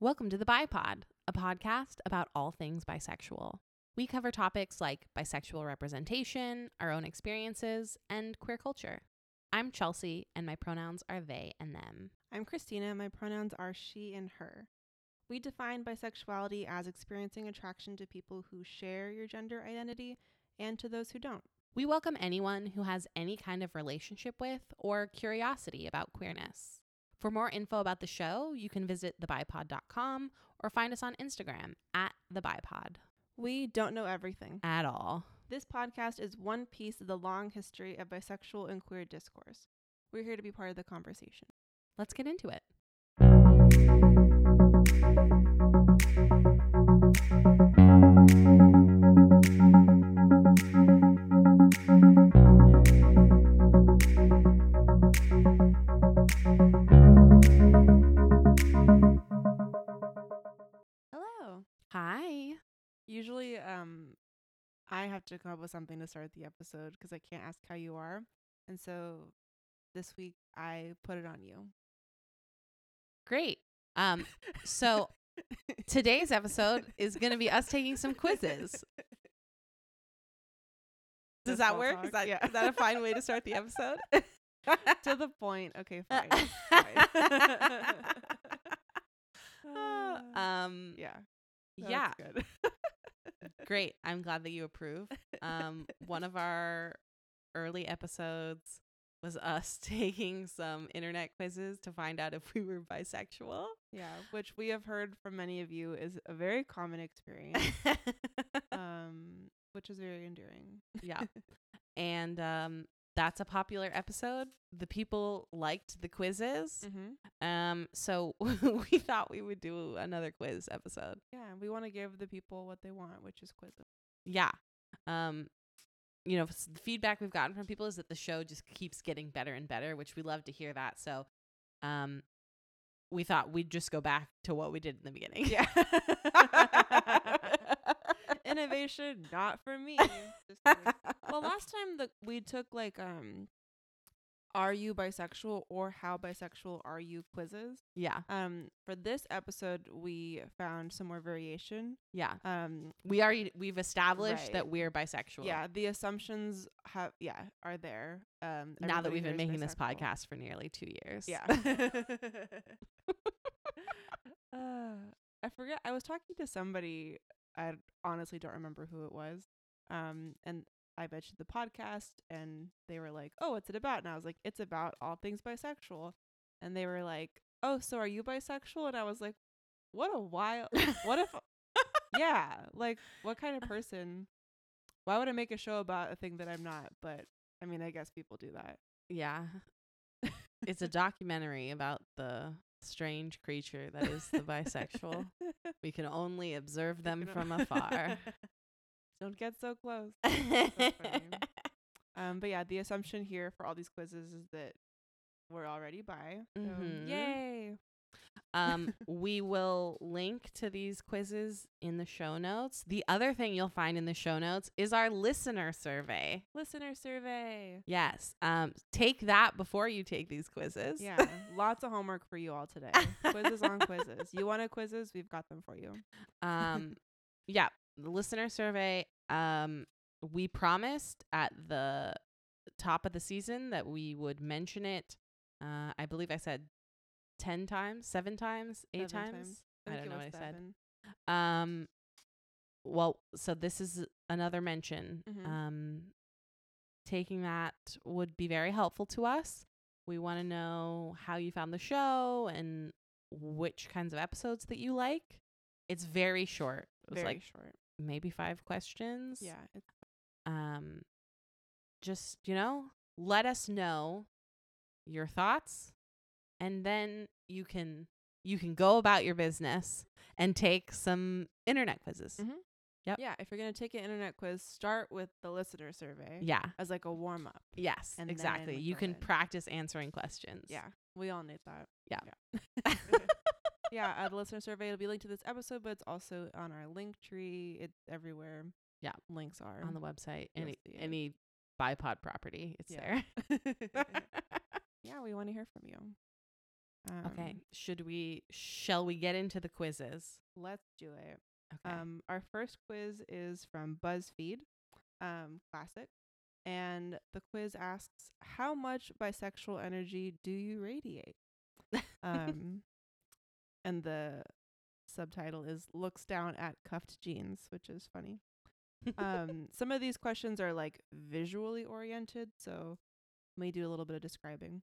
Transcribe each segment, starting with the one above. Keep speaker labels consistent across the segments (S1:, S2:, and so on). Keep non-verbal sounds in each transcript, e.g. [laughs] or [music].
S1: Welcome to the Bipod, a podcast about all things bisexual. We cover topics like bisexual representation, our own experiences, and queer culture. I'm Chelsee, and my pronouns are they and them.
S2: I'm Christina. And my pronouns are she and her. We define bisexuality as experiencing attraction to people who share your gender identity and to those who don't.
S1: We welcome anyone who has any kind of relationship with or curiosity about queerness. For more info about the show, you can visit thebipod.com or find us on Instagram at thebipod.
S2: We don't know everything.
S1: At all.
S2: This podcast is one piece of the long history of bisexual and queer discourse. We're here to be part of the conversation.
S1: Let's get into it.
S2: Have to come up with something to start the episode because I can't ask how you are, and so this week I put it on you.
S1: Great. Um, so [laughs] today's episode is going to be us taking some quizzes. Does that work?
S2: talk?
S1: Is that,
S2: Yeah.
S1: is that a fine way to start the episode?
S2: to the point. Okay, fine. fine. [laughs] [laughs]
S1: um,
S2: yeah.
S1: yeah,
S2: Good.
S1: Great. I'm glad that you approve. Um, [laughs] one of our early episodes was us [laughs] taking some internet quizzes to find out if we were bisexual.
S2: yeah, which we have heard from many of you is a very common experience. [laughs] um, which is very endearing.
S1: yeah. And um, that's a popular episode. The people liked the quizzes.
S2: Mm-hmm.
S1: Um, so [laughs] we thought we would do another quiz episode.
S2: Yeah, we want to give the people what they want, which is quizzes.
S1: Yeah. Um, you know, s- the feedback we've gotten from people is that the show just keeps getting better and better, which we love to hear that. So, um, we thought we'd just go back to what we did in the beginning.
S2: Yeah. [laughs] [laughs] Innovation, not for me. Well, [laughs] last time that we took like um, are you bisexual or how bisexual are you quizzes.
S1: yeah.
S2: Um, for this episode, we found some more variation.
S1: Yeah.
S2: Um,
S1: We already we've established
S2: Right.
S1: that we're bisexual.
S2: yeah, the assumptions have yeah are there. Um,
S1: Now that we've been making this podcast for nearly two years.
S2: Yeah. [laughs] [laughs] uh, I forget. I was talking to somebody. I honestly don't remember who it was. Um, and I mentioned the podcast, and they were like, "Oh, what's it about?" And I was like, "It's about all things bisexual." And they were like, "Oh, so are you bisexual?" And I was like, "What a wild! what if? [laughs] yeah, like what kind of person? Why would I make a show about a thing that I'm not?" But I mean, I guess people do that.
S1: Yeah. [laughs] it's a documentary about the strange creature that is the bisexual. [laughs] We can only observe them from afar. [laughs]
S2: Don't get so close. [laughs] Um, but yeah, the assumption here for all these quizzes is that we're already bi. So
S1: Mhm.
S2: yay!
S1: Um, [laughs] we will link to these quizzes in the show notes. The other thing you'll find in the show notes is our listener survey.
S2: Listener survey.
S1: Yes. Um, take that before you take these quizzes.
S2: Yeah, [laughs] lots of homework for you all today. quizzes on [laughs] quizzes. You want a quizzes? We've got them for you.
S1: um yeah the listener survey um we promised at the top of the season that we would mention it uh i believe i said 10 times 7 times 8
S2: Seven
S1: times,
S2: times.
S1: i,
S2: think
S1: don't know what
S2: was
S1: i said um well so this is another mention
S2: Mhm.
S1: um taking that would be very helpful to us we want to know how you found the show and which kinds of episodes that you like it's very short it was
S2: Very
S1: like
S2: short.
S1: maybe five questions
S2: Yeah.
S1: Um just you know let us know your thoughts and then you can you can go about your business and take some internet quizzes
S2: Mhm.
S1: Yep.
S2: Yeah. If you're gonna take an internet quiz, start with the listener survey.
S1: yeah
S2: As like a warm up.
S1: yes
S2: And
S1: exactly you can
S2: ahead.
S1: practice answering questions
S2: Yeah. We all need that.
S1: Yeah.
S2: Yeah. [laughs] [laughs] yeah, uh, the listener survey will be linked to this episode, but it's also on our link tree. It's everywhere.
S1: Yeah.
S2: links are
S1: on the website any any bipod property it's
S2: Yeah.
S1: there [laughs]
S2: yeah, we want to hear from you.
S1: Okay.
S2: Um,
S1: Should we? Shall we get into the quizzes?
S2: let's do it.
S1: Okay.
S2: Um, our first quiz is from BuzzFeed, um, classic, and the quiz asks, "How much bisexual energy do you radiate?" [laughs] Um, and the subtitle is "Looks down at cuffed jeans," which is funny. Um, [laughs] some of these questions are like visually oriented, so let me do a little bit of describing.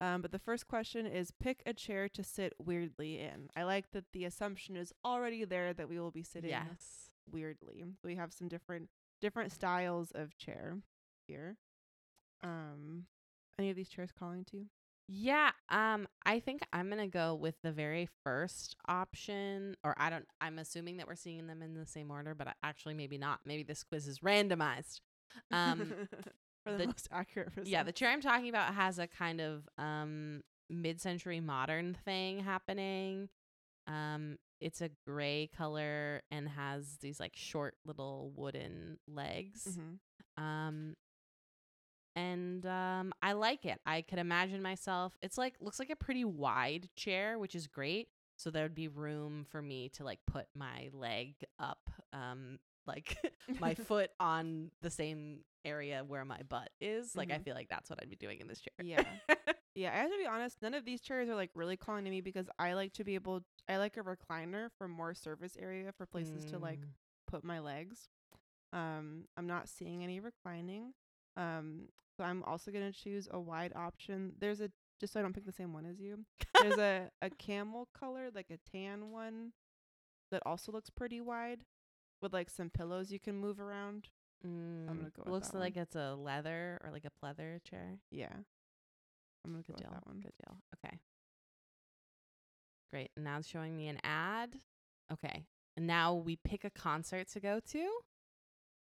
S2: Um, but the first question is pick a chair to sit weirdly in. I like that the assumption is already there that we will be sitting
S1: yes.
S2: weirdly. We have some different different styles of chair here. Um, any of these chairs calling to you?
S1: Yeah, um I think I'm going to go with the very first option or I don't I'm assuming that we're seeing them in the same order, but I- actually maybe not. Maybe this quiz is randomized. Um [laughs]
S2: for the,
S1: the-
S2: most accurate [laughs]
S1: yeah, the chair I'm talking about has a kind of um mid-century modern thing happening. Um it's a gray color and has these like short little wooden legs.
S2: Mhm.
S1: Um and um I like it. I could imagine myself. It's like looks like a pretty wide chair, which is great. So there would be room for me to like put my leg up um like [laughs] my [laughs] foot on the same area where my butt is. Like I
S2: Mhm.
S1: feel like that's what I'd be doing in this chair.
S2: Yeah. [laughs] Yeah, I have to be honest. None of these chairs are like really calling to me because I like to be able. I like a recliner for more surface area for places to like
S1: Mm.
S2: put my legs. Um, I'm not seeing any reclining. Um, so I'm also gonna choose a wide option. There's a just so I don't pick the same one as you. There's a a camel color, like a tan one, that also looks pretty wide, with like some pillows you can move around.
S1: Mm,
S2: gonna go with
S1: looks like it's a leather or like a pleather chair.
S2: Yeah, I'm gonna
S1: Good
S2: go
S1: deal.
S2: with that one.
S1: Good deal. Okay. Great. And now it's showing me an ad. Okay. And now we pick a concert to go to.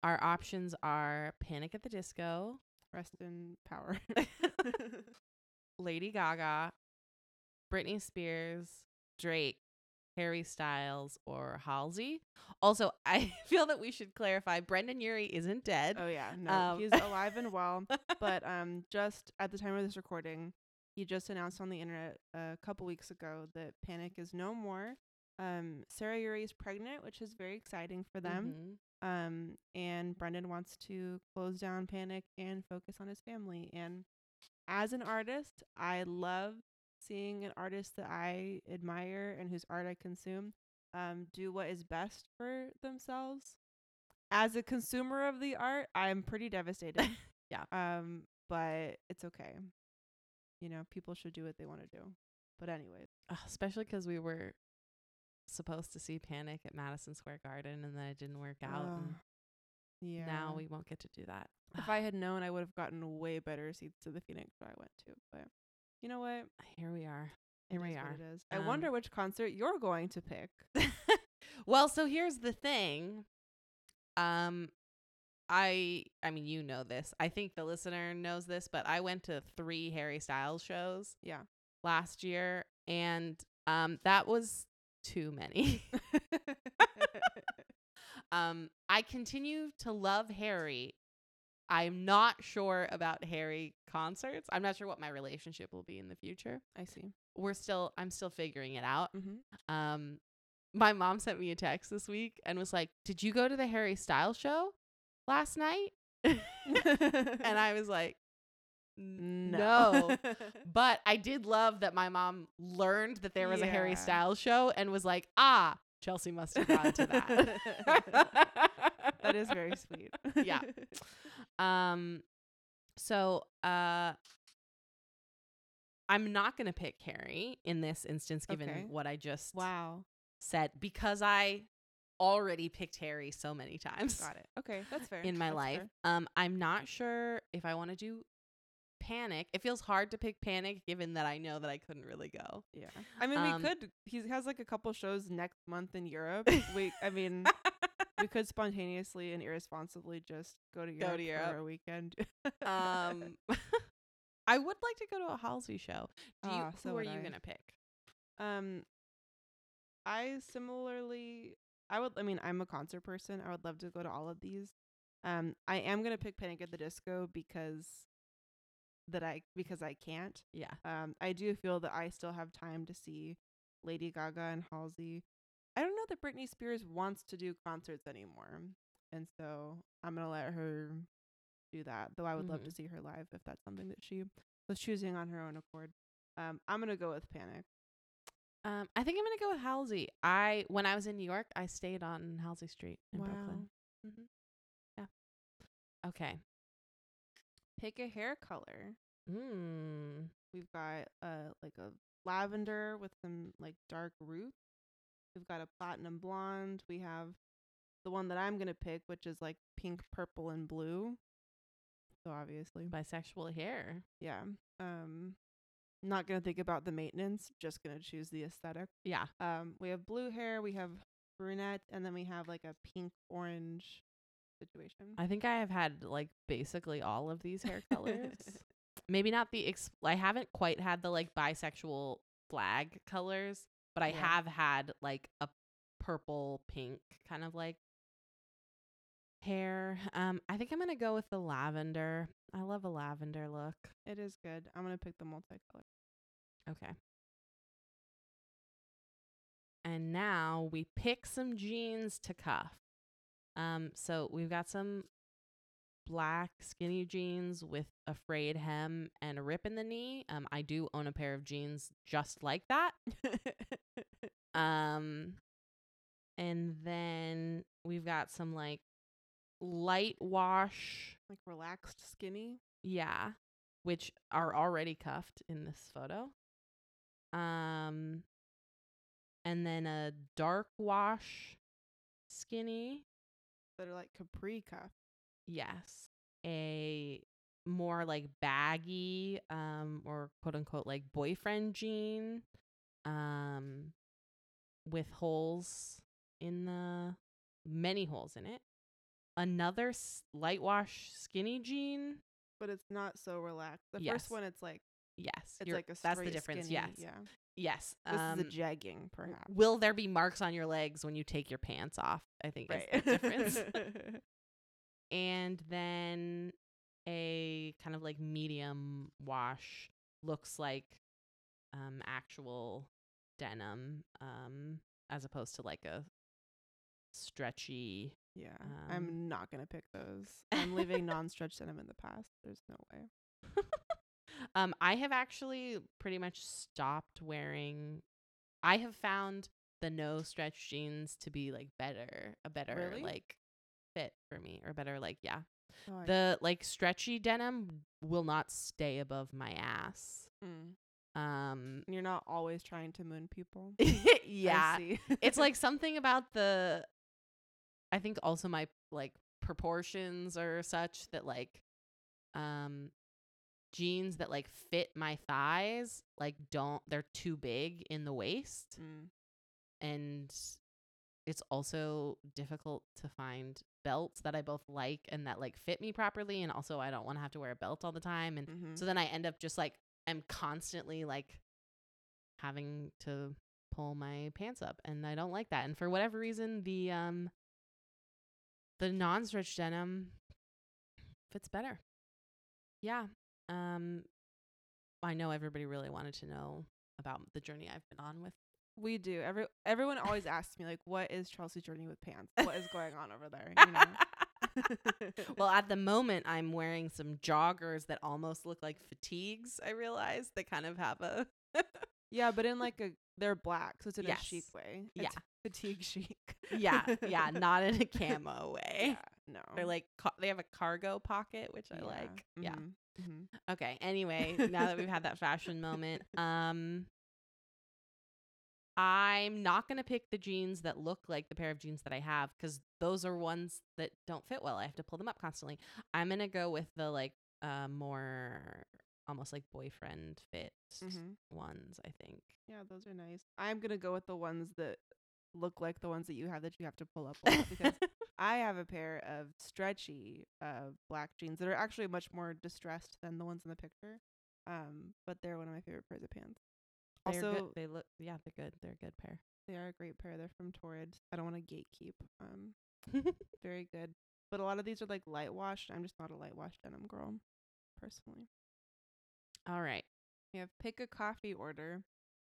S1: Our options are Panic at the Disco,
S2: Rest in power. [laughs] [laughs]
S1: Lady Gaga, Britney Spears, Drake, Harry Styles, or Halsey. Also, [laughs] I feel that we should clarify Brendon Urie isn't dead.
S2: Oh yeah, no,
S1: Um,
S2: he's alive and well. [laughs] But um, just at the time of this recording, he just announced on the internet a couple weeks ago that Panic is no more. Um, Sarah Urie is pregnant, which is very exciting for them.
S1: Mhm.
S2: Um, and Brendon wants to close down Panic and focus on his family. And as an artist, I love seeing an artist that I admire and whose art I consume um, do what is best for themselves. As a consumer of the art, I'm pretty devastated. [laughs]
S1: Yeah.
S2: Um, but it's okay. You know, people should do what they want to do. But anyways,
S1: Ugh, especially because we were supposed to see Panic at Madison Square Garden and then it didn't work out. and
S2: yeah.
S1: Now we won't get to do that.
S2: if I had known, I would have gotten way better seats to the Phoenix show I went to. But you know what?
S1: Here we are. Here we are.
S2: I
S1: Um,
S2: wonder which concert you're going to pick. [laughs]
S1: well, so here's the thing. Um I I mean you know this. I think the listener knows this, but I went to 3 Harry Styles shows
S2: Yeah.
S1: last year and um that was too many. [laughs] [laughs] um I continue to love Harry. I'm not sure about Harry concerts. I'm not sure what my relationship will be in the future.
S2: I see.
S1: We're still I'm still figuring it out.
S2: Mm-hmm.
S1: Um, my mom sent me a text this week and was like, "Did you go to the Harry Styles show last night?" [laughs] and I was like, "N- [laughs] "No." [laughs] but I did love that my mom learned that there was a Harry
S2: Yeah.
S1: Styles show and was like, "Ah, Chelsee must have gone to that."
S2: that is very sweet.
S1: Yeah. Um, so uh, I'm not gonna pick Harry in this instance, given
S2: Okay.
S1: what I just
S2: wow.
S1: said, because I already picked Harry so many times
S2: Got it. Okay, that's fair.
S1: in my
S2: That's
S1: life.
S2: fair.
S1: Um, I'm not sure if I want to do Panic. It feels hard to pick Panic, given that I know that I couldn't really go.
S2: Yeah. I mean,
S1: Um,
S2: we could. He has like a couple shows next month in Europe. we. I [laughs] mean, we could spontaneously and irresponsibly just go to
S1: Go
S2: Europe,
S1: to Europe.
S2: for a weekend.
S1: um, [laughs] I would like to go to a Halsey show. Do you?
S2: Ah, so
S1: who are you
S2: I.
S1: gonna pick?
S2: Um, I similarly, I would. I mean, I'm a concert person. I would love to go to all of these. Um, I am gonna pick Panic at the Disco because that I because I can't.
S1: Yeah.
S2: Um, I do feel that I still have time to see Lady Gaga and Halsey. I don't know that Britney Spears wants to do concerts anymore, and so I'm gonna let her do that. Though I would love to
S1: Mhm.
S2: see her live if that's something that she was choosing on her own accord. Um, I'm gonna go with Panic.
S1: Um, I think I'm gonna go with Halsey. I when I was in New York, I stayed on Halsey Street in Brooklyn. Mm-hmm. Yeah. Okay.
S2: Pick a hair color.
S1: Mm.
S2: We've got uh like a lavender with some like dark roots. We've got a platinum blonde. We have the one that I'm gonna pick, which is like pink, purple, and blue. So obviously,
S1: Bisexual hair.
S2: yeah. Um, not gonna think about the maintenance. Just gonna choose the aesthetic.
S1: Yeah.
S2: Um, we have blue hair. We have brunette, and then we have like a pink orange situation.
S1: I think I have had like basically all of these hair colors. [laughs] Maybe not the ex- I haven't quite had the like bisexual flag colors, but I
S2: Yeah.
S1: have had like a purple pink kind of like hair. Um I think I'm going to go with the lavender. I love a lavender look.
S2: it is good. I'm gonna pick the multicolor.
S1: Okay. And now we pick some jeans to cuff. Um, so we've got some black skinny jeans with a frayed hem and a rip in the knee. Um, I do own a pair of jeans just like that. [laughs] Um, and then we've got some like light wash,
S2: like relaxed, skinny.
S1: yeah, which are already cuffed in this photo. Um, and then a dark wash skinny.
S2: that are like capri cuff.
S1: Yes. A more like baggy um or quote unquote like boyfriend jean um with holes in the many holes in it. Another s- light wash skinny jean.
S2: but it's not so relaxed. The
S1: Yes.
S2: first one, it's like
S1: Yes.
S2: it's like a
S1: that's the difference.
S2: skinny,
S1: yes.
S2: yeah.
S1: Yes.
S2: This
S1: um,
S2: is a jegging, perhaps.
S1: Will there be marks on your legs when you take your pants off? I think is the difference. [laughs] [laughs] and then a kind of like medium wash looks like um actual denim um as opposed to like a stretchy
S2: yeah,
S1: Um,
S2: I'm not gonna pick those. [laughs] I'm leaving non-stretch denim in the past. There's no way. [laughs]
S1: um I have actually pretty much stopped wearing I have found the no stretch jeans to be like better a better
S2: Really?
S1: like fit for me or better like yeah
S2: Oh,
S1: the like stretchy denim will not stay above my ass.
S2: Mm.
S1: Um
S2: You're not always trying to moon people. [laughs]
S1: Yeah. it's like [laughs] something about the I think also my like proportions are such that like um jeans that like fit my thighs like don't they're too big in the waist
S2: Mm.
S1: and it's also difficult to find belts that I both like and that like fit me properly and also I don't want to have to wear a belt all the time and
S2: Mhm.
S1: so then I end up just like I'm constantly like having to pull my pants up and I don't like that. And for whatever reason the um the non-stretch denim fits better. Yeah. Um I know everybody really wanted to know about the journey I've been on with
S2: we do. Every everyone always asks me like, "What is Chelsee's journey with pants? What is going on over there?" You know? [laughs]
S1: well, at the moment, I'm wearing some joggers that almost look like fatigues. I realize they kind of have a [laughs]
S2: yeah, but in like a they're black, so it's in a chic
S1: Yes.
S2: way.
S1: Yeah.
S2: Fatigue chic.
S1: yeah, yeah, [laughs] not in a camo way.
S2: Yeah, no.
S1: They're like ca- they have a cargo pocket, which I like. Yeah.
S2: mhm, mhm.
S1: Okay. Anyway, now that we've had that fashion moment, um, I'm not gonna pick the jeans that look like the pair of jeans that I have because those are ones that don't fit well. I have to pull them up constantly. I'm gonna go with the like uh more almost like boyfriend fit
S2: Mhm.
S1: ones. I think.
S2: Yeah, those are nice. I'm gonna go with the ones that look like the ones that you have that you have to pull up because [laughs] I have a pair of stretchy uh black jeans that are actually much more distressed than the ones in the picture. Um, but they're one of my favorite pairs of pants.
S1: They're
S2: Also,
S1: good. they look. Yeah, they're good. They're a good pair.
S2: they are a great pair. They're from Torrid. I don't want to gatekeep. Um, [laughs] very good. But a lot of these are like light washed. I'm just not a light wash denim girl, personally.
S1: All right.
S2: We have pick a coffee order.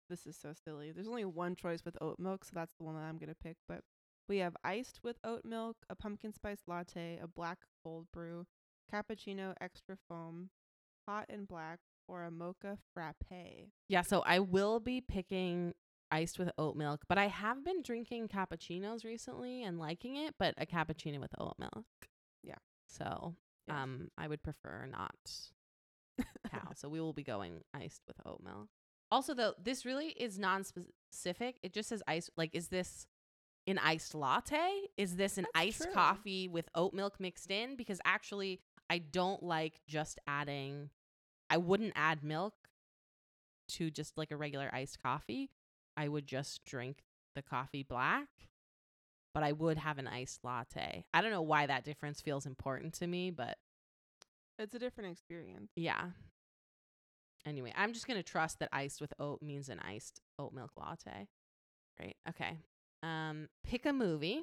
S2: This is so silly. There's only one choice with oat milk, so that's the one that I'm gonna pick. But we have iced with oat milk, a pumpkin spice latte, a black cold brew, cappuccino extra foam, hot and black, or a mocha frappe.
S1: Yeah, so I will be picking iced with oat milk, but I have been drinking cappuccinos recently and liking it, but a cappuccino with oat milk.
S2: Yeah.
S1: So,
S2: Yeah.
S1: um I would prefer not cow. [laughs] so we will be going iced with oat milk. Also though, this really is non-specific. It just says ice like is this an iced latte? Is this an
S2: That's
S1: iced
S2: true.
S1: coffee with oat milk mixed in? Because actually I don't like just adding I wouldn't add milk to just like a regular iced coffee. I would just drink the coffee black, but I would have an iced latte. I don't know why that difference feels important to me, but
S2: It's a different experience.
S1: yeah. Anyway, I'm just going to trust that iced with oat means an iced oat milk latte. Right. Okay. Um pick a movie.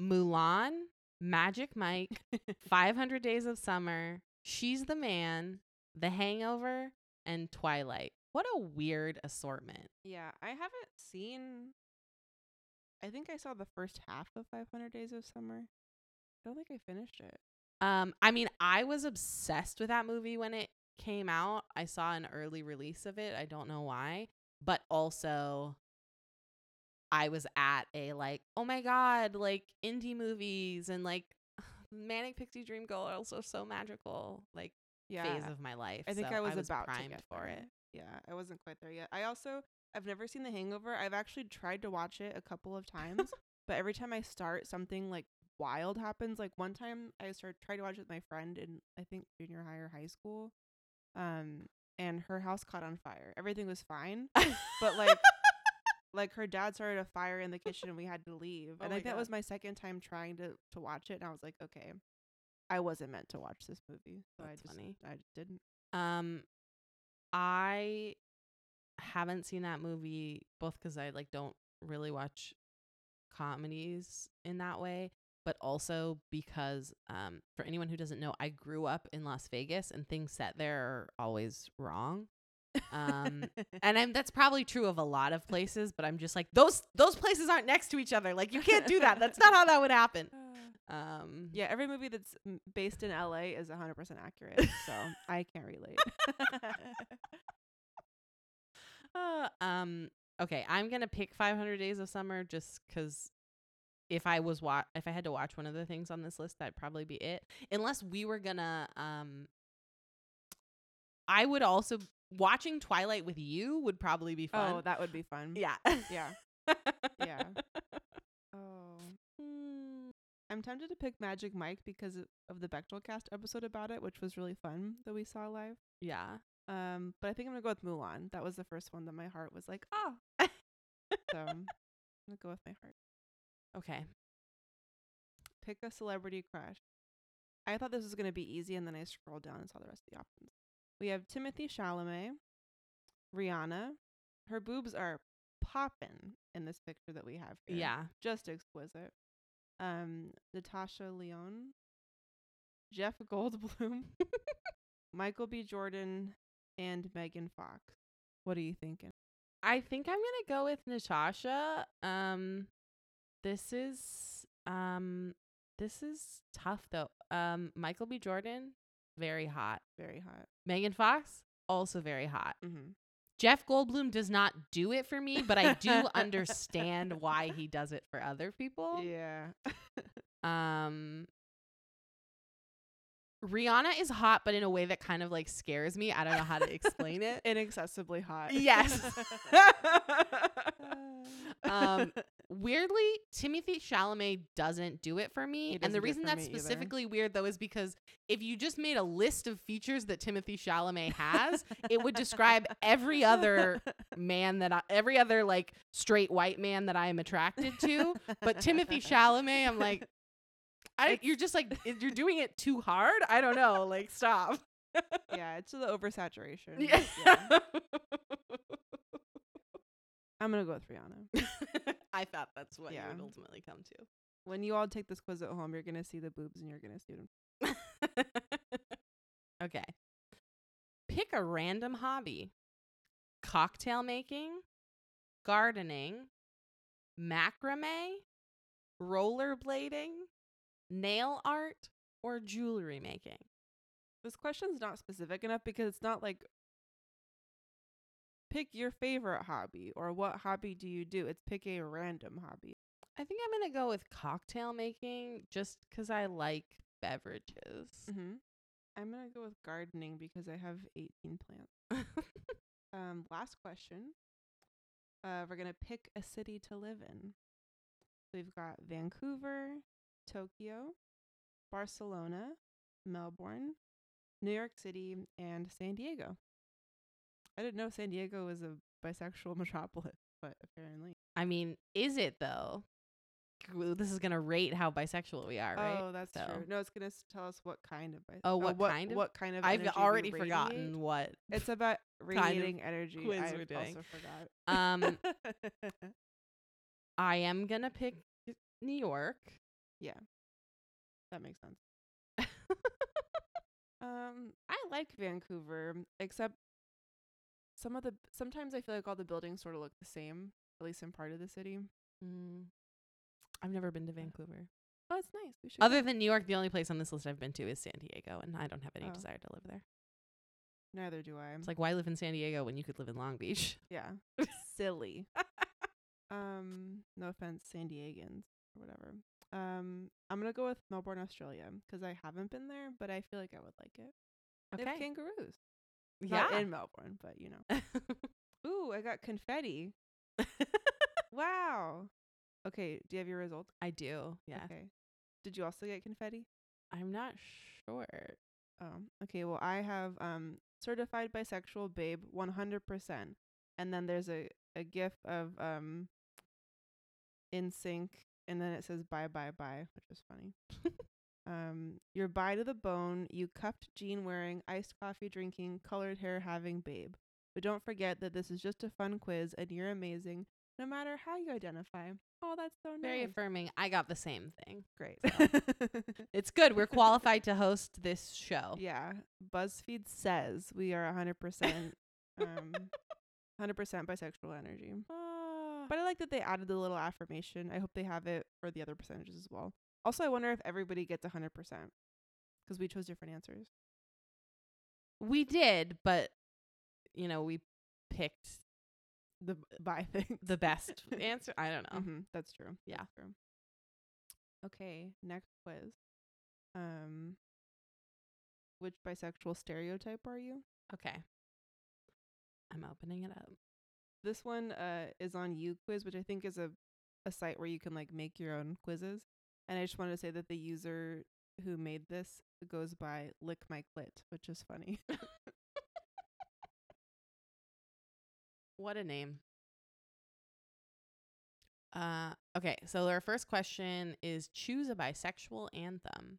S1: Mulan, Magic Mike, [laughs] 500 Days of Summer, She's the Man, The Hangover, and Twilight. What a weird assortment.
S2: Yeah, I haven't seen. I think I saw the first half of 500 Days of Summer. I don't think I finished it.
S1: Um, I mean, I was obsessed with that movie when it came out. I saw an early release of it. I don't know why, but also I was at a like, oh my god, like indie movies and like [sighs] Manic Pixie Dream Girl are also so magical, like
S2: Yeah,
S1: phase of my life.
S2: I think
S1: so
S2: I was, about
S1: primed
S2: to get
S1: for
S2: there.
S1: it.
S2: Yeah, I wasn't quite there yet. I also I've never seen The Hangover. I've actually tried to watch it a couple of times, [laughs] but every time I start, something like wild happens. Like one time, I started tried to watch it with my friend in I think junior high or high school, um, and her house caught on fire. Everything was fine, but like. [laughs] Like her dad started a fire in the kitchen and we had to leave.
S1: Oh
S2: and I think that was my second time trying to to watch it and I was like, okay, I wasn't meant to watch this movie. So I just
S1: funny.
S2: I just didn't.
S1: Um, I haven't seen that movie both because I like don't really watch comedies in that way, but also because um, for anyone who doesn't know, I grew up in Las Vegas and things set there are always wrong. Um, [laughs] and I'm that's probably true of a lot of places, but I'm just like those those places aren't next to each other. Like you can't do that. That's not how that would happen. Um,
S2: Yeah, every movie that's m- based in LA is 100% accurate. So [laughs] I can't relate. [laughs]
S1: Uh, um. Okay, I'm gonna pick 500 Days of Summer just because if I was wa- if I had to watch one of the things on this list, that'd probably be it. Unless we were gonna um. I would also watching Twilight with you would probably be fun.
S2: oh, that would be fun.
S1: yeah.
S2: Yeah. [laughs] Yeah. I'm tempted to pick Magic Mike because of- of the Bechdel Cast episode about it, which was really fun that we saw live.
S1: yeah.
S2: Um, but I think I'm gonna go with Mulan. That was the first one that my heart was like, oh. [laughs] so I'm gonna go with my heart.
S1: Okay.
S2: Pick a celebrity crush. I thought this was gonna be easy, and then I scrolled down and saw the rest of the options. We have Timothée Chalamet, Rihanna. Her boobs are popping in this picture that we have here.
S1: Yeah.
S2: just exquisite. Um, Natasha Lyonne, Jeff Goldblum, [laughs] Michael B. Jordan, and Megan Fox. What are you thinking?
S1: I think I'm gonna go with Natasha. Um, this is um, this is tough though. Um, Michael B. Jordan, very hot.
S2: Very hot.
S1: Megan Fox, also very hot.
S2: Mm-hmm.
S1: Jeff Goldblum does not do it for me, but I do [laughs] understand why he does it for other people.
S2: Yeah. [laughs]
S1: Um, Rihanna is hot, but in a way that kind of like scares me. I don't know how to explain it. [laughs]
S2: Inaccessibly hot.
S1: Yes. [laughs] um, [laughs] weirdly, Timothée Chalamet doesn't do it for me. And the reason that's
S2: me either.
S1: specifically weird though is because if you just made a list of features that Timothée Chalamet has, it would describe every other man that I, every other like straight white man that I am attracted to. But Timothée Chalamet, I'm like, I, you're just like you're doing it too hard. I don't know. Like, stop.
S2: yeah, it's the oversaturation.
S1: Yeah.
S2: Yeah. [laughs] I'm gonna go with Rihanna. [laughs]
S1: I thought that's what
S2: Yeah.
S1: you would ultimately come to.
S2: When you all take this quiz at home, you're gonna see the boobs and you're gonna see them. [laughs]
S1: okay. Pick a random hobby. Cocktail making, gardening, macrame, rollerblading, nail art, or jewelry making.
S2: This question's not specific enough because it's not like pick your favorite hobby or what hobby do you do? It's pick a random hobby.
S1: I think I'm going to go with cocktail making just because I like beverages.
S2: Mm-hmm. I'm gonna go with gardening because I have 18 plants. [laughs] Um, last question. Uh, we're gonna pick a city to live in. We've got Vancouver, Tokyo, Barcelona, Melbourne, New York City, and San Diego. I didn't know San Diego was a bisexual [laughs] metropolis, but apparently.
S1: I mean, is it though? This is going to rate how bisexual we are, right?
S2: Oh, that's
S1: So-
S2: true. No, it's gonna tell us what kind of. Bi-
S1: Oh, what
S2: what
S1: kind of-
S2: What kind of?
S1: I've
S2: energy
S1: already forgotten what.
S2: It's about [laughs]
S1: of
S2: radiating energy.
S1: quiz
S2: I
S1: we're doing.
S2: also forgot.
S1: Um, [laughs] I am going to pick New York.
S2: Yeah, that makes sense. [laughs] Um, I like Vancouver, except some of the sometimes I feel like all the buildings sort of look the same, at least in part of the city.
S1: Mm, I've never been to Vancouver.
S2: Oh, it's nice. We should.
S1: Other than New York, the only place on this list I've been to is San Diego, and I don't have any
S2: Oh.
S1: desire to live there.
S2: Neither do I.
S1: It's like, why live in San Diego when you could live in Long Beach? [laughs]
S2: yeah, [laughs] silly. Um, no offense, San Diegans or whatever. Um, I'm gonna go with Melbourne, Australia, 'cause I haven't been there, but I feel like I would like it. Okay. They have kangaroos.
S1: Yeah.
S2: Not in Melbourne, but you know. [laughs] Ooh, I got confetti. [laughs] Wow. Okay, do you have your results?
S1: I do. Yeah.
S2: Okay. Did you also get confetti?
S1: I'm not sure.
S2: Oh, okay. Well, I have um certified bisexual babe 100%. And then there's a a gif of um NSYNC and then it says bye bye bye, which is funny. [laughs] um you're bi to the bone, you cuffed jean wearing, iced coffee drinking, colored hair having babe. But don't forget that this is just a fun quiz and you're amazing no matter how you identify. Oh, that's so nice.
S1: Very affirming. I got the same thing.
S2: Great. [laughs]
S1: It's good. We're qualified to host this show.
S2: Yeah, BuzzFeed says we are 100% [laughs] um 100% bisexual energy. But I like that they added the little affirmation. I hope they have it for the other percentages as well. Also, I wonder if everybody gets 100% cuz we chose different answers.
S1: we did, but you know, we picked
S2: The bi thing. [laughs]
S1: the best [laughs] answer. I don't know.
S2: Mm-hmm, that's true.
S1: Yeah.
S2: That's true. Okay, next quiz. Um which bisexual stereotype are you?
S1: Okay. I'm opening it up.
S2: This one uh is on UQuiz, which I think is a a site where you can like make your own quizzes. And I just wanted to say that the user who made this goes by lick my clit, which is funny. [laughs]
S1: What a name. Uh okay, so our first question is choose a bisexual anthem.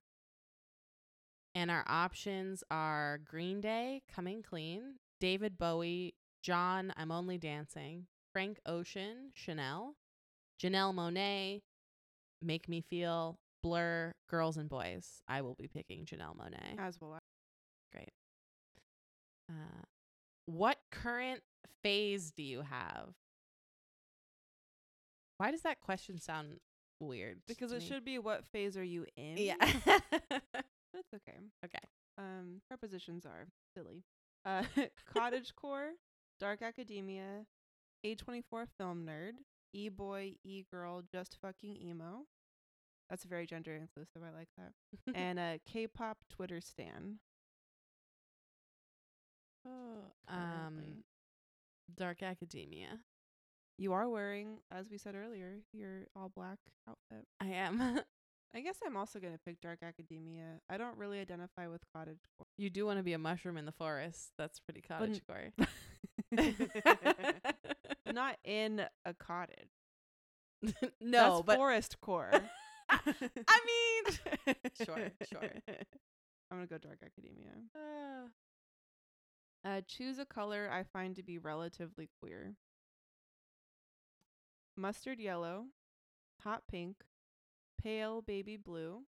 S1: And our options are Green Day, Coming Clean, David Bowie, John, I'm Only Dancing, Frank Ocean, Chanel, Janelle Monáe, Make Me Feel, Blur, Girls and Boys. I will be picking Janelle Monáe.
S2: As well.
S1: Great. Uh, what current phase do you have? Why does that question sound weird?
S2: Because it
S1: me?
S2: should be what phase are you in?
S1: Yeah. [laughs]
S2: That's okay. [laughs]
S1: okay.
S2: Um prepositions are silly. Uh [laughs] cottagecore, dark academia, A24 film nerd, e-boy, e-girl, just fucking emo. That's very gender inclusive. I like that. and uh K-pop Twitter stan.
S1: Oh,
S2: um.
S1: Dark Academia.
S2: You are wearing, as we said earlier, your all black outfit.
S1: I am. [laughs]
S2: I guess I'm also gonna pick Dark Academia. I don't really identify with cottagecore.
S1: you do want to be a mushroom in the forest. That's pretty cottagecore. [laughs] [laughs] [laughs]
S2: Not in a cottage. [laughs]
S1: no,
S2: That's
S1: but
S2: forest core.
S1: I mean, Sure, sure.
S2: I'm gonna go Dark Academia.
S1: uh,
S2: Uh, choose a color I find to be relatively queer. Mustard yellow, hot pink, pale baby blue,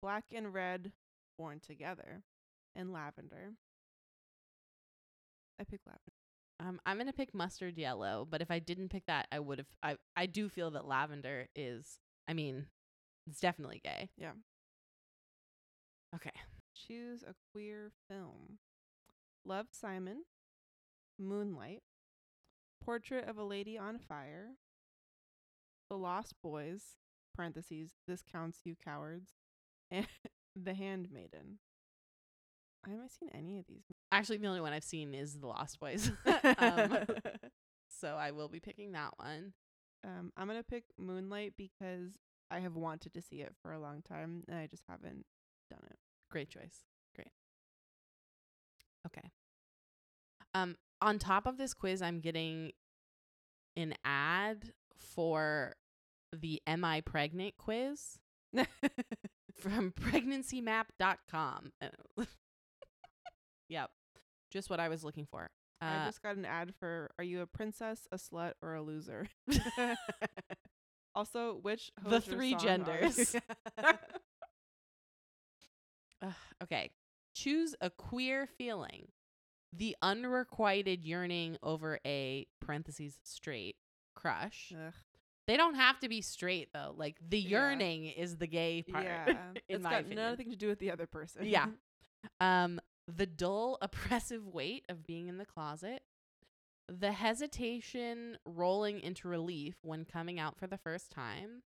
S2: black and red worn together, and lavender. I pick lavender.
S1: Um, I'm gonna pick mustard yellow, but if I didn't pick that, I would have. I I do feel that lavender is. I mean, it's definitely gay.
S2: Yeah.
S1: Okay.
S2: Choose a queer film. Love Simon, Moonlight, Portrait of a Lady on Fire, The Lost Boys, parentheses, this counts you cowards, and [laughs] The Handmaiden. I haven't seen any of these.
S1: Actually, the only one I've seen is The Lost Boys. [laughs] um, [laughs] so I will be picking that one.
S2: um, I'm gonna pick Moonlight because I have wanted to see it for a long time and I just haven't done it.
S1: Great choice. Great. Okay. Um, on top of this quiz, I'm getting an ad for the Am I Pregnant quiz [laughs] from pregnancymap.com. yep. Just what I was looking for.
S2: I
S1: Uh,
S2: just got an ad for Are you a princess, a slut, or a loser? [laughs] also, which
S1: The three genders. [laughs] Ugh, okay. Choose a queer feeling. The unrequited yearning over a parentheses straight crush.
S2: Ugh,
S1: They don't have to be straight though. Like the
S2: Yeah.
S1: yearning is the gay part.
S2: yeah, [laughs]
S1: in
S2: it's
S1: my
S2: got
S1: opinion.
S2: nothing to do with the other person.
S1: Yeah. Um, the dull, [laughs] oppressive weight of being in the closet. The hesitation rolling into relief when coming out for the first time.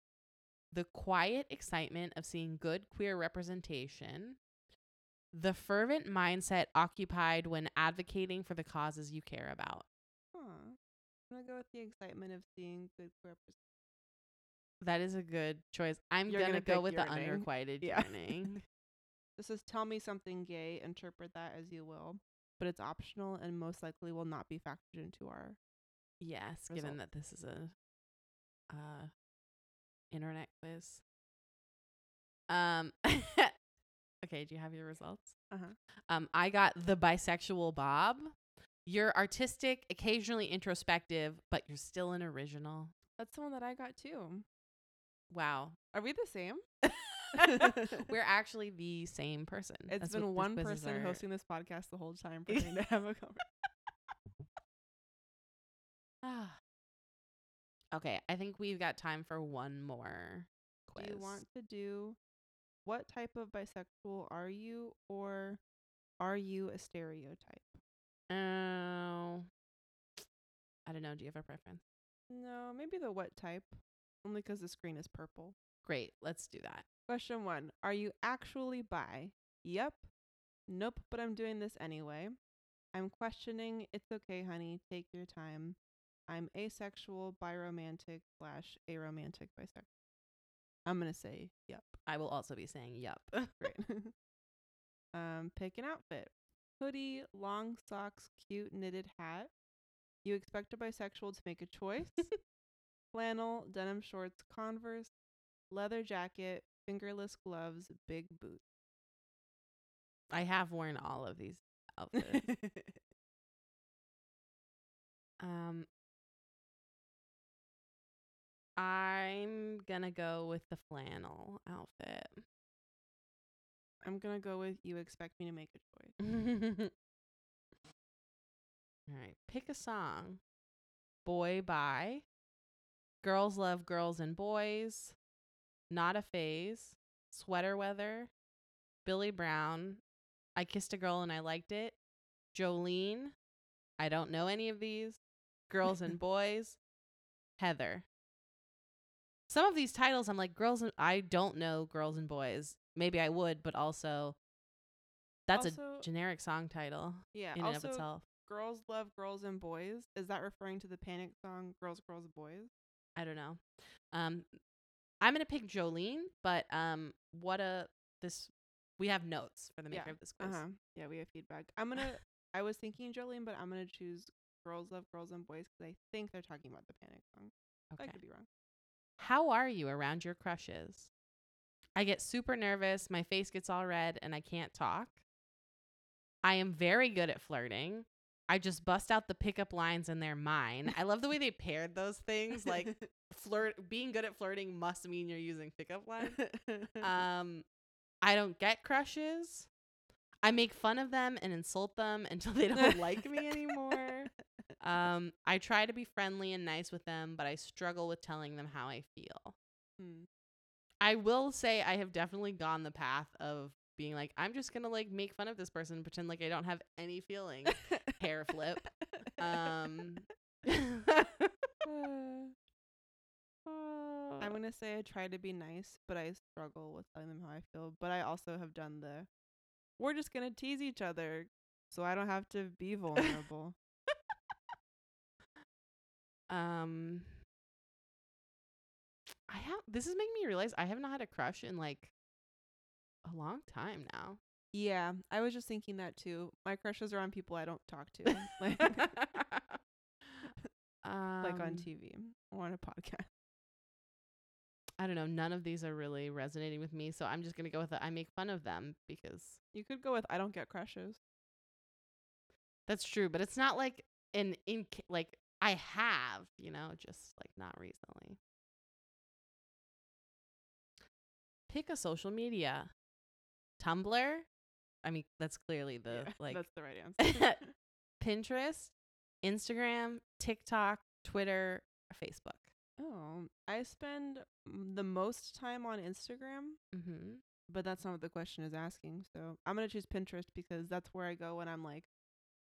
S1: The quiet excitement of seeing good queer representation. The fervent mindset occupied when advocating for the causes you care about.
S2: Huh. I'm gonna go with the excitement of seeing good queer representation.
S1: That is a good choice. I'm
S2: You're
S1: gonna,
S2: gonna
S1: go with the
S2: yearning.
S1: unrequited
S2: Yeah. [laughs] [laughs] This is tell me something gay. Interpret that as you will, but it's optional and most likely will not be factored into our.
S1: Yes,
S2: result.
S1: given that this is a uh internet quiz. Um [laughs] Okay, do you have your results?
S2: Uh-huh.
S1: Um I got the bisexual Bob. You're artistic, occasionally introspective, but you're still an original.
S2: That's the one that I got too.
S1: Wow.
S2: Are we the same? [laughs] [laughs]
S1: We're actually the same person.
S2: It's
S1: That's
S2: been one person
S1: are.
S2: hosting this podcast the whole time, pretending to [laughs] have a conversation.
S1: Ah. okay, I think we've got time for one more quiz.
S2: Do you want to do what type of bisexual are you, or are you a stereotype?
S1: Oh. I don't know. Do you have a preference?
S2: No, maybe the what type, only 'cause the screen is purple.
S1: Great. Let's do that.
S2: Question one Are you actually bi? Yep. Nope, but I'm doing this anyway. I'm questioning. It's okay, honey. Take your time. I'm asexual, biromantic slash aromantic bisexual. I'm gonna say yep.
S1: I will also be saying yep. [laughs]
S2: Great. [laughs] um, pick an outfit: hoodie, long socks, cute knitted hat. You expect a bisexual to make a choice: [laughs] flannel, denim shorts, Converse, leather jacket, fingerless gloves, big boots.
S1: I have worn all of these outfits. [laughs] um I'm gonna go with the flannel outfit.
S2: I'm gonna go with you expect me to make a choice. [laughs]
S1: All right, pick a song. Boy by Girls Love Girls and Boys, Not a Phase, Sweater Weather, Billy Brown, I Kissed a Girl and I Liked It, Jolene, I don't know any of these, Girls and [laughs] Boys, Heather. Some of these titles I'm like girls and I don't know girls and boys. Maybe I would, but also that's
S2: Also-
S1: a generic song title
S2: Yeah.
S1: in and of itself.
S2: girls love girls and boys. Is that referring to the Panic song "Girls, Girls, Boys"?
S1: I don't know. Um, I'm gonna pick Jolene, but um, what a this we have notes for the maker
S2: Yeah,
S1: of this quiz.
S2: Uh huh. Yeah, we have feedback. I'm gonna. [laughs] I was thinking Jolene, but I'm gonna choose "Girls Love Girls and Boys" because I think they're talking about the Panic song.
S1: Okay.
S2: I could be wrong.
S1: How are you around your crushes? I get super nervous. My face gets all red, and I can't talk. I am very good at flirting. I just bust out the pickup lines and they're mine. I love the way they paired those things. Like [laughs] flirt, being good at flirting must mean you're using pickup lines. [laughs] Um, I don't get crushes. I make fun of them and insult them [laughs] until they don't like me anymore. Um, I try to be friendly and nice with them, but I struggle with telling them how I feel.
S2: Hmm.
S1: I will say I have definitely gone the path of being like, I'm just gonna like make fun of this person, pretend like I don't have any feelings. Hair flip. Um [laughs]
S2: I'm gonna say I try to be nice, but I struggle with telling them how I feel. But I also have done the we're just gonna tease each other so I don't have to be vulnerable. [laughs]
S1: um I have this is making me realize I have not had a crush in like a long time now.
S2: yeah, I was just thinking that too. My crushes are on people I don't talk to, [laughs] [laughs] like like on
S1: Um,
S2: TV or on a podcast.
S1: I don't know. None of these are really resonating with me, so I'm just gonna go with it. I make fun of them because
S2: You could go with I don't get crushes.
S1: that's true, but it's not like an in like I have, you know, just like not recently. Pick a social media. Tumblr. I mean, that's clearly the
S2: Yeah, [laughs]
S1: like
S2: that's the right answer. [laughs] [laughs]
S1: Pinterest, Instagram, TikTok, Twitter, Facebook.
S2: oh, I spend the most time on Instagram,
S1: Mm-hmm.
S2: but that's not what the question is asking. So I'm gonna choose Pinterest because that's where I go when I'm like,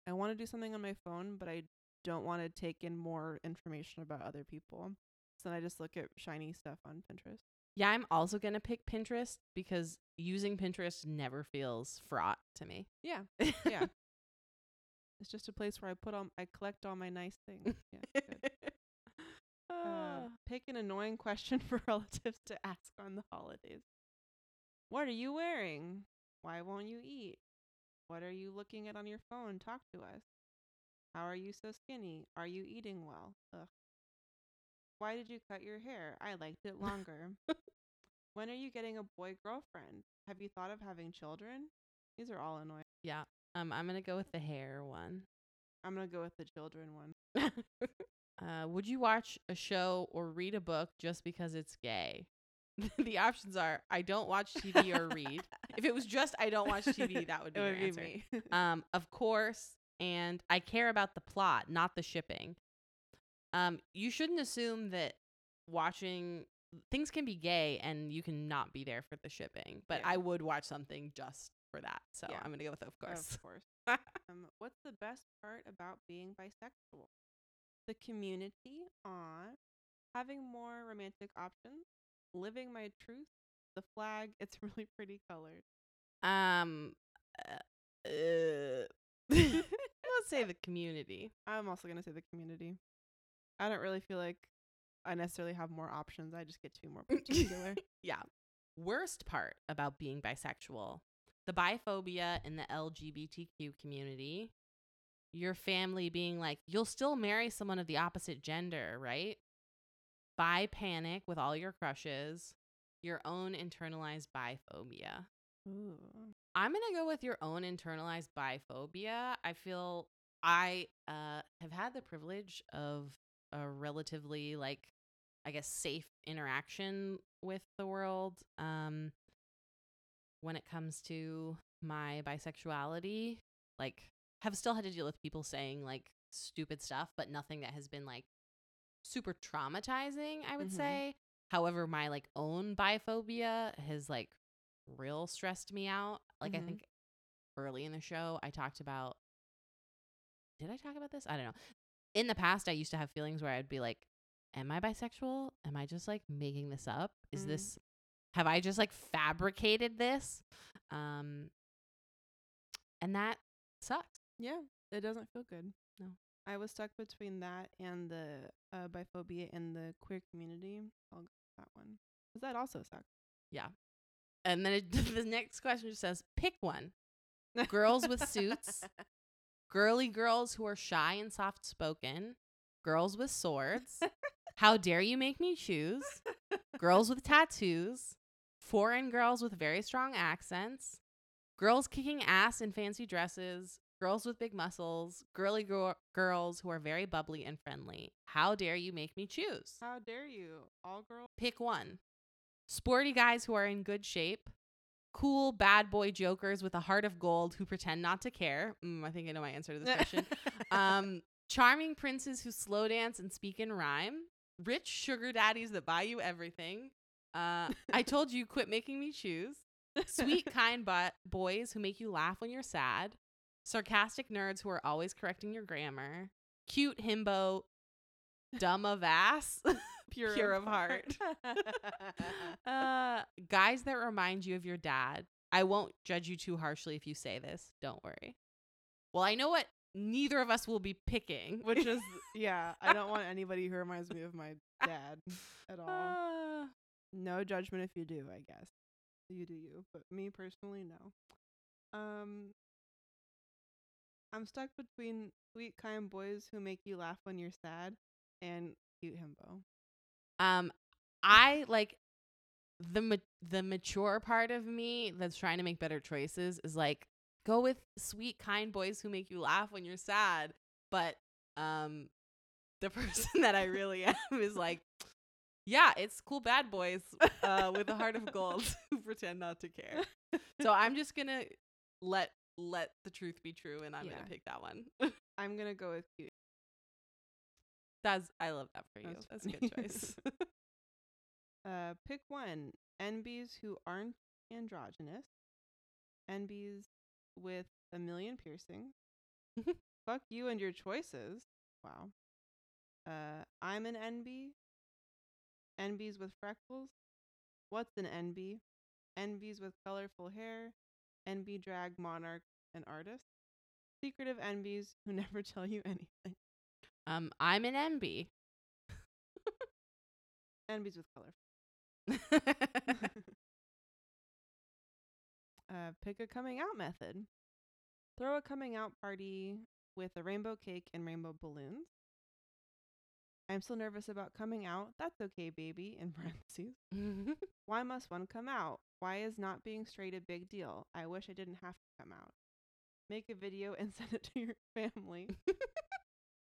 S2: I want to do something on my phone, but I don't want to take in more information about other people. So then I just look at shiny stuff on Pinterest.
S1: Yeah, I'm also gonna pick Pinterest because using Pinterest never feels fraught to me.
S2: Yeah, yeah. [laughs] it's just a place where I put all I collect all my nice things. [laughs] Yeah. Uh,
S1: Ah.
S2: pick an annoying question [laughs] for relatives to ask on the holidays. What are you wearing? Why won't you eat? What are you looking at on your phone? Talk to us. How are you so skinny? Are you eating well? Ugh. Why did you cut your hair? I liked it longer. when are you getting a boy girlfriend? Have you thought of having children? These are all annoying.
S1: yeah. Um, I'm gonna go with the hair one.
S2: I'm going to go with the children one. [laughs]
S1: uh, would you watch a show or read a book just because it's gay? [laughs] the options are I don't watch TV or read. If it was just I don't watch TV, that would [laughs] be,
S2: would be
S1: answer.
S2: me.
S1: Um, of course, and I care about the plot, not the shipping. Um, you shouldn't assume that watching things can be gay and you can not be there for the shipping. But
S2: Yeah.
S1: I would watch something just for that. So
S2: Yeah.
S1: I'm gonna go with of course.
S2: Of course. [laughs] um, what's the best part about being bisexual? The community on having more romantic options, living my truth, the flag. [laughs] It's really pretty colored.
S1: Um, uh, uh, [laughs] let's say the community.
S2: I'm also gonna say the community. I don't really feel like I necessarily have more options. I just get to be more [clears throat] particular.
S1: Yeah. Worst part about being bisexual the biphobia in the LGBTQ community. Your family being like, you'll still marry someone of the opposite gender, right? Bi panic with all your crushes. Your own internalized biphobia.
S2: Ooh.
S1: I'm going to go with your own internalized biphobia. I feel I uh, have had the privilege of a relatively, like, I guess, safe interaction with the world um, when it comes to my bisexuality. Like, have still had to deal with people saying, like, stupid stuff, but nothing that has been, like, super traumatizing, I would
S2: Mhm.
S1: say. However, my, like, own biphobia has, like, real stressed me out. Like I
S2: Mhm.
S1: think early in the show I talked about Did I talk about this? I don't know. In the past I used to have feelings where I'd be like am I bisexual? Am I just like making this up? Is
S2: Mhm.
S1: this have I just like fabricated this? Um and that sucks.
S2: Yeah, it doesn't feel good.
S1: No.
S2: I was stuck between that and the uh, biphobia in the queer community. I'll go with that one. 'Cause that also sucks. Yeah.
S1: And then it, [laughs] the next question just says pick one. Girls with suits, [laughs] [laughs] girly girls who are shy and soft spoken, girls with swords. How dare you make me choose? Girls with tattoos, foreign girls with very strong accents, girls kicking ass in fancy dresses, girls with big muscles, girly gir- girls who are very bubbly and friendly. How dare you make me choose?
S2: How dare you? All girls.
S1: Pick one. Sporty guys who are in good shape, cool bad boy jokers with a heart of gold who pretend not to care. Mm, I think I know my answer to this question. [laughs] um, charming princes who slow dance and speak in rhyme. Rich sugar daddies that buy you everything. Uh, I [laughs] told you quit making me choose. Sweet, kind but boys who make you laugh when you're sad. Sarcastic nerds who are always correcting your grammar. Cute himbo, dumb of ass. [laughs]
S2: pure,
S1: Pure of heart. [laughs] [laughs] uh, guys that remind you of your dad. I won't judge you too harshly if you say this. Don't worry. Well, I know what neither of us will be picking,
S2: Which is [laughs] yeah, I don't want anybody who reminds me of my dad at all.
S1: Uh,
S2: No judgment if you do, I guess. You do you, but me personally, no. Um, I'm stuck between sweet, kind boys who make you laugh when you're sad and cute himbo.
S1: Um, I like the ma- the mature part of me that's trying to make better choices is like go with sweet, kind boys who make you laugh when you're sad, but um, the [laughs] person that I really am is like. Yeah, it's cool bad boys uh, with a heart of [laughs] gold who pretend not to care. So [laughs] I'm just gonna let let the truth be true, and I'm
S2: Yeah.
S1: gonna pick that one.
S2: I'm gonna go with cute.
S1: That's I love that for you.
S2: That's
S1: That's, a good choice. [laughs]
S2: Uh, pick one. NBs who aren't androgynous. NBs with a million piercings. [laughs] Fuck you and your choices. Wow. Uh, I'm an NB. NBs with freckles. What's an NB? NBs with colorful hair. NB drag monarch and artist. Secretive NBs who [laughs] never tell you anything.
S1: Um, I'm an NB.
S2: NBs with color. [laughs] [laughs] uh, pick a coming out method. Throw a coming out party with a rainbow cake and rainbow balloons. I'm still nervous about coming out. That's okay, baby. In [laughs] parentheses. Why must one come out? Why is not being straight a big deal? I wish I didn't have to come out. Make a video and send it to your family.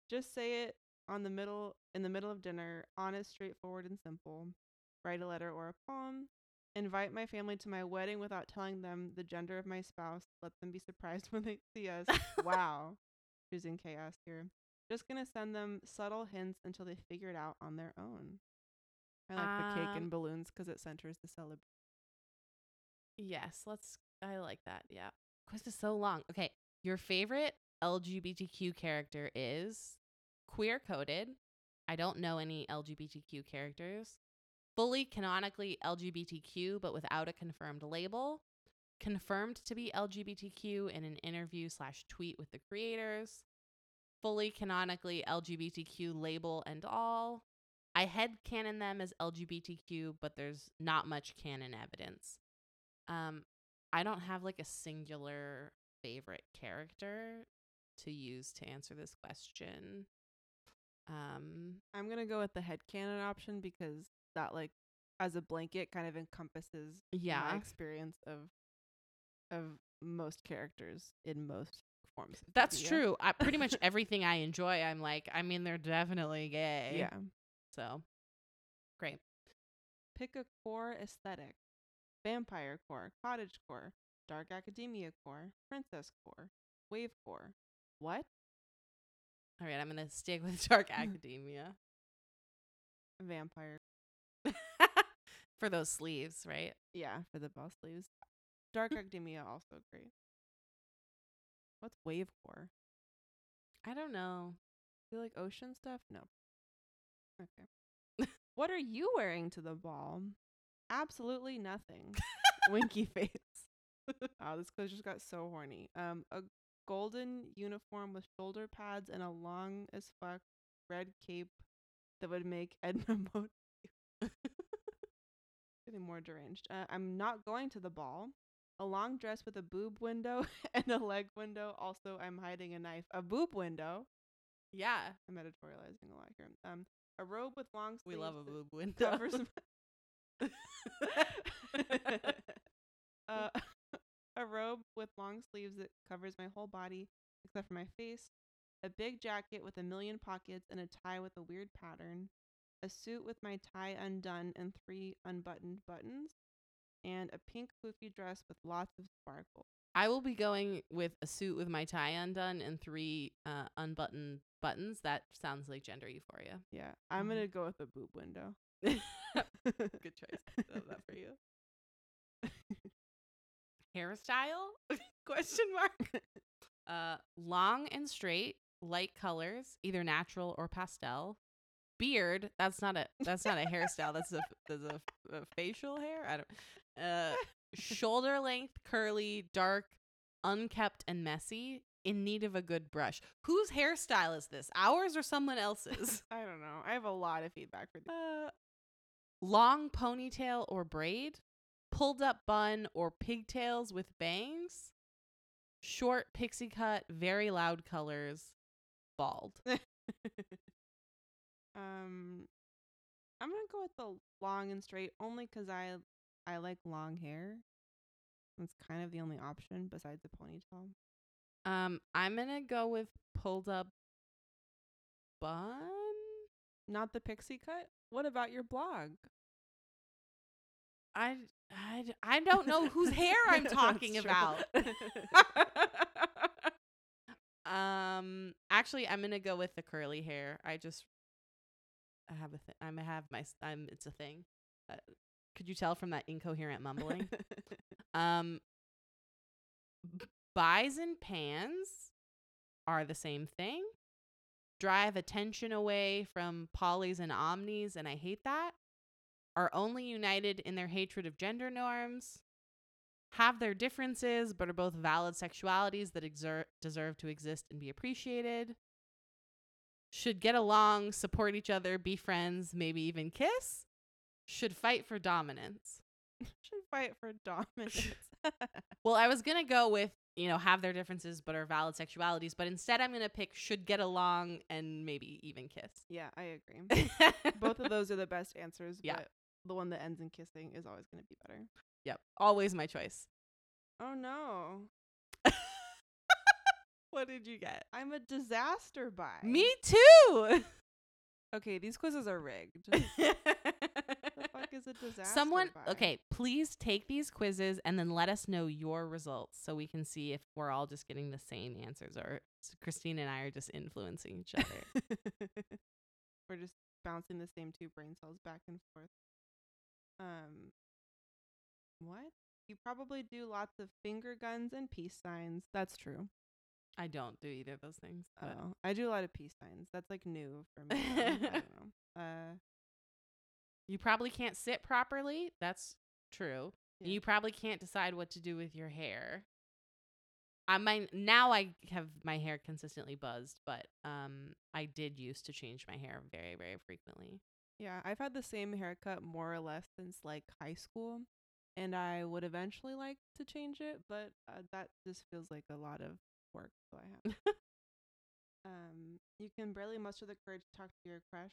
S2: Just say it on the middle in the middle of dinner, honest, straightforward, and simple. Write a letter or a poem. Invite my family to my wedding without telling them the gender of my spouse. Let them be surprised [laughs] when they see us. wow. Choosing chaos here. Just gonna send them subtle hints until they figure it out on their own. I like the cake
S1: Um,
S2: and balloons 'cause it centers the celebration.
S1: yes, let's. I like that. Yeah. Quest is so long. Okay, your favorite LGBTQ character is queer coded. I don't know any LGBTQ characters. Fully canonically LGBTQ, but without a confirmed label. Confirmed to be LGBTQ in an interview slash tweet with the creators. Fully canonically LGBTQ label and all. I head canon them as LGBTQ, but there's not much canon evidence. Um, I don't have like a singular favorite character to use to answer this question. Um,
S2: I'm gonna go with the headcanon option because that like as a blanket kind of encompasses my
S1: yeah,
S2: experience of of most characters in most forms.
S1: that's
S2: media.
S1: true. I, pretty much [laughs] everything I enjoy, I'm like, I mean, they're definitely gay.
S2: Yeah.
S1: So, great.
S2: Pick a core aesthetic. Vampire core, cottage core, dark academia core, princess core, wave core. What?
S1: All right, I'm gonna stick with [laughs] Dark [laughs] Academia
S2: Vampire. [laughs]
S1: for those sleeves, right?
S2: Yeah, for the ball sleeves. Dark academia also great. What's wave core?
S1: I don't know.
S2: feel like ocean stuff? No. Okay. what are you wearing to the ball? Absolutely nothing. Winky face. Oh, this quiz just got so horny. Um, a golden uniform with shoulder pads and a long as fuck red cape that would make [laughs] Edna Mode [laughs] getting more deranged. Uh, I'm not going to the ball. A long dress with a boob window [laughs] and a leg window. Also, I'm hiding a knife. A boob window.
S1: Yeah,
S2: I'm editorializing a lot here. Um, a robe with long sleeves.
S1: we love a boob window.
S2: covers my- uh, a robe with long sleeves that covers my whole body except for my face. A big jacket with a million pockets and a tie with a weird pattern. A suit with my tie undone and three unbuttoned buttons. and a pink poofy dress with lots of sparkle.
S1: I will be going with a suit with my tie undone and three uh, unbuttoned buttons. That sounds like gender euphoria.
S2: Yeah, I'm
S1: Mhm.
S2: gonna go with a boob window. [laughs] [laughs]
S1: Good choice. Love that for you. Hairstyle? [laughs] Question mark. [laughs] Uh, long and straight, light colors, either natural or pastel. Beard. That's not a. That's not a hairstyle. That's a. [laughs] That's a, a facial hair. I don't. Uh, shoulder length, curly, dark, unkept, and messy. In need of a good brush. Whose hairstyle is this? Ours or someone else's?
S2: I don't know. I have a lot of feedback for these.
S1: Uh, long ponytail or braid, pulled up bun or pigtails with bangs, short pixie cut, very loud colors, bald. [laughs]
S2: um, I'm gonna go with the long and straight only 'cause I I like long hair. That's kind of the only option besides a ponytail.
S1: Um, I'm gonna go with pulled up bun.
S2: Not the pixie cut. What about your blog?
S1: I, I, I don't know [laughs] whose hair I'm talking about. [laughs] [laughs] um, actually, I'm gonna go with the curly hair. I just, I have a thing. I'm I have my. s- I'm. It's a thing. Uh, could you tell from that incoherent mumbling? um, bis and pans are the same thing. Drive attention away from polys and omnis, and I hate that. Are only united in their hatred of gender norms. Have their differences, but are both valid sexualities that exert, deserve to exist and be appreciated. Should get along, support each other, be friends, maybe even kiss. Should fight for dominance. [laughs]
S2: Should fight for [laughs] dominance. [laughs]
S1: Well, I was gonna go with you know have their differences but are valid sexualities, but instead I'm gonna pick should get along and maybe even kiss.
S2: yeah, I agree. Both of those are the best answers,
S1: Yeah.
S2: but the one that ends in kissing is always going to be better.
S1: Yep, always my choice.
S2: Oh no. [laughs]
S1: What did you get?
S2: I'm a disaster bi.
S1: Me too. [laughs]
S2: Okay, these quizzes are rigged. [laughs] the fuck is a disaster
S1: Someone,
S2: bi?
S1: okay, please take these quizzes and then let us know your results so we can see if we're all just getting the same answers or Christina and I are just influencing each other.
S2: We're just bouncing the same two brain cells back and forth. Um, what? You probably do lots of finger guns and peace signs. That's true.
S1: I don't do either of those things. But
S2: Oh, I do a lot of peace signs. That's like new for me. I don't [laughs] know. Uh,
S1: you probably can't sit properly. That's true. And
S2: Yeah.
S1: You probably can't decide what to do with your hair. I might now I have my hair consistently buzzed, but um I did used to change my hair very very frequently.
S2: Yeah, I've had the same haircut more or less since like high school, and I would eventually like to change it, but uh, that just feels like a lot of work. So I have. [laughs] um, you can barely muster the courage to talk to your crush.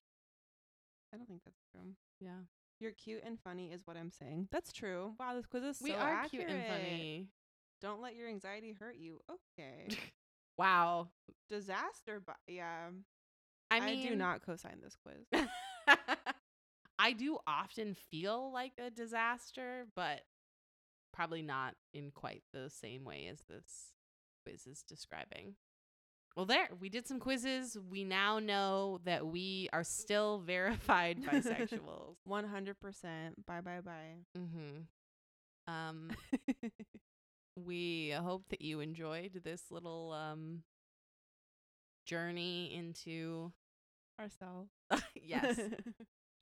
S2: I don't think that's true.
S1: Yeah.
S2: You're cute and funny, is what I'm saying. That's true. Wow, this quiz is so we
S1: are cute and funny.
S2: Don't let your anxiety hurt you. Okay. [laughs]
S1: Wow.
S2: Disaster, but yeah,
S1: I
S2: I, do not co-sign this quiz. [laughs]
S1: I do often feel like a disaster, but probably not in quite the same way as this quiz is describing. Well, there, we did some quizzes. We now know that we are still [laughs] verified bisexuals. [laughs]
S2: One hundred percent. Bye bye bye.
S1: mm-hmm. Um, [laughs] we hope that you enjoyed this little um journey into
S2: Ourselves.
S1: yes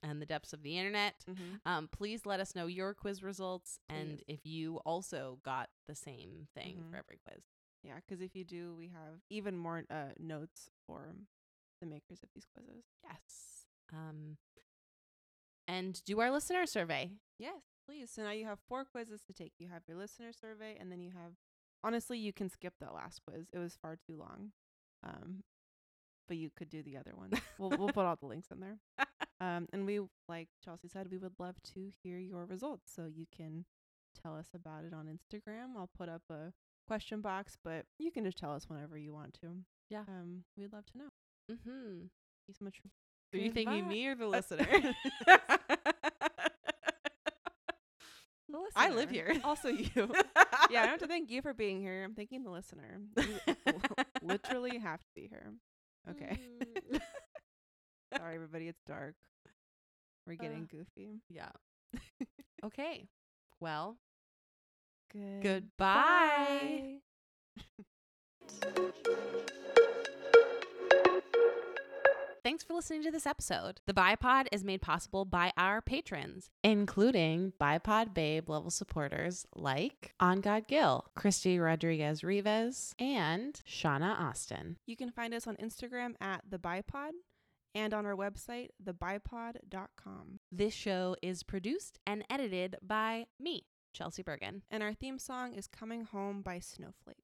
S1: and the depths of the internet.
S2: Mhm.
S1: Um, please let us know your quiz results and if you also got the same thing
S2: Mhm.
S1: for every quiz.
S2: Yeah, because if you do, we have even more uh, notes for the makers of these quizzes.
S1: Yes. Um, and do our listener survey.
S2: Yes, please. So now you have four quizzes to take. You have your listener survey, and then you have. Honestly, you can skip that last quiz. It was far too long. Um, but you could do the other one. we'll we'll put all the links in there. [laughs] Um, and we, like Chelsee said, we would love to hear your results. So you can tell us about it on Instagram. I'll put up a question box, but you can just tell us whenever you want to.
S1: Yeah.
S2: Um, we'd love to know.
S1: mm-hmm.
S2: Thank you so much.
S1: Are you thinking me or the listener? [laughs]
S2: The listener.
S1: I live here.
S2: Also you. [laughs] yeah, I have to thank you for being here. I'm thanking the listener. You literally have to be here. Okay.
S1: Mm. [laughs]
S2: Sorry, everybody. It's dark. We're getting goofy.
S1: yeah. [laughs] okay. Well,
S2: Good.
S1: goodbye. Thanks for listening to this episode. The Bi Pod is made possible by our patrons, including Bi Pod Babe level supporters like On God Gill, Christy Rodriguez Rivas, and Shauna Austin.
S2: You can find us on Instagram at the Bi Pod and on our website, thebipod.com.
S1: This show is produced and edited by me, Chelsee Bergen.
S2: And our theme song is Coming Home by Snowflake.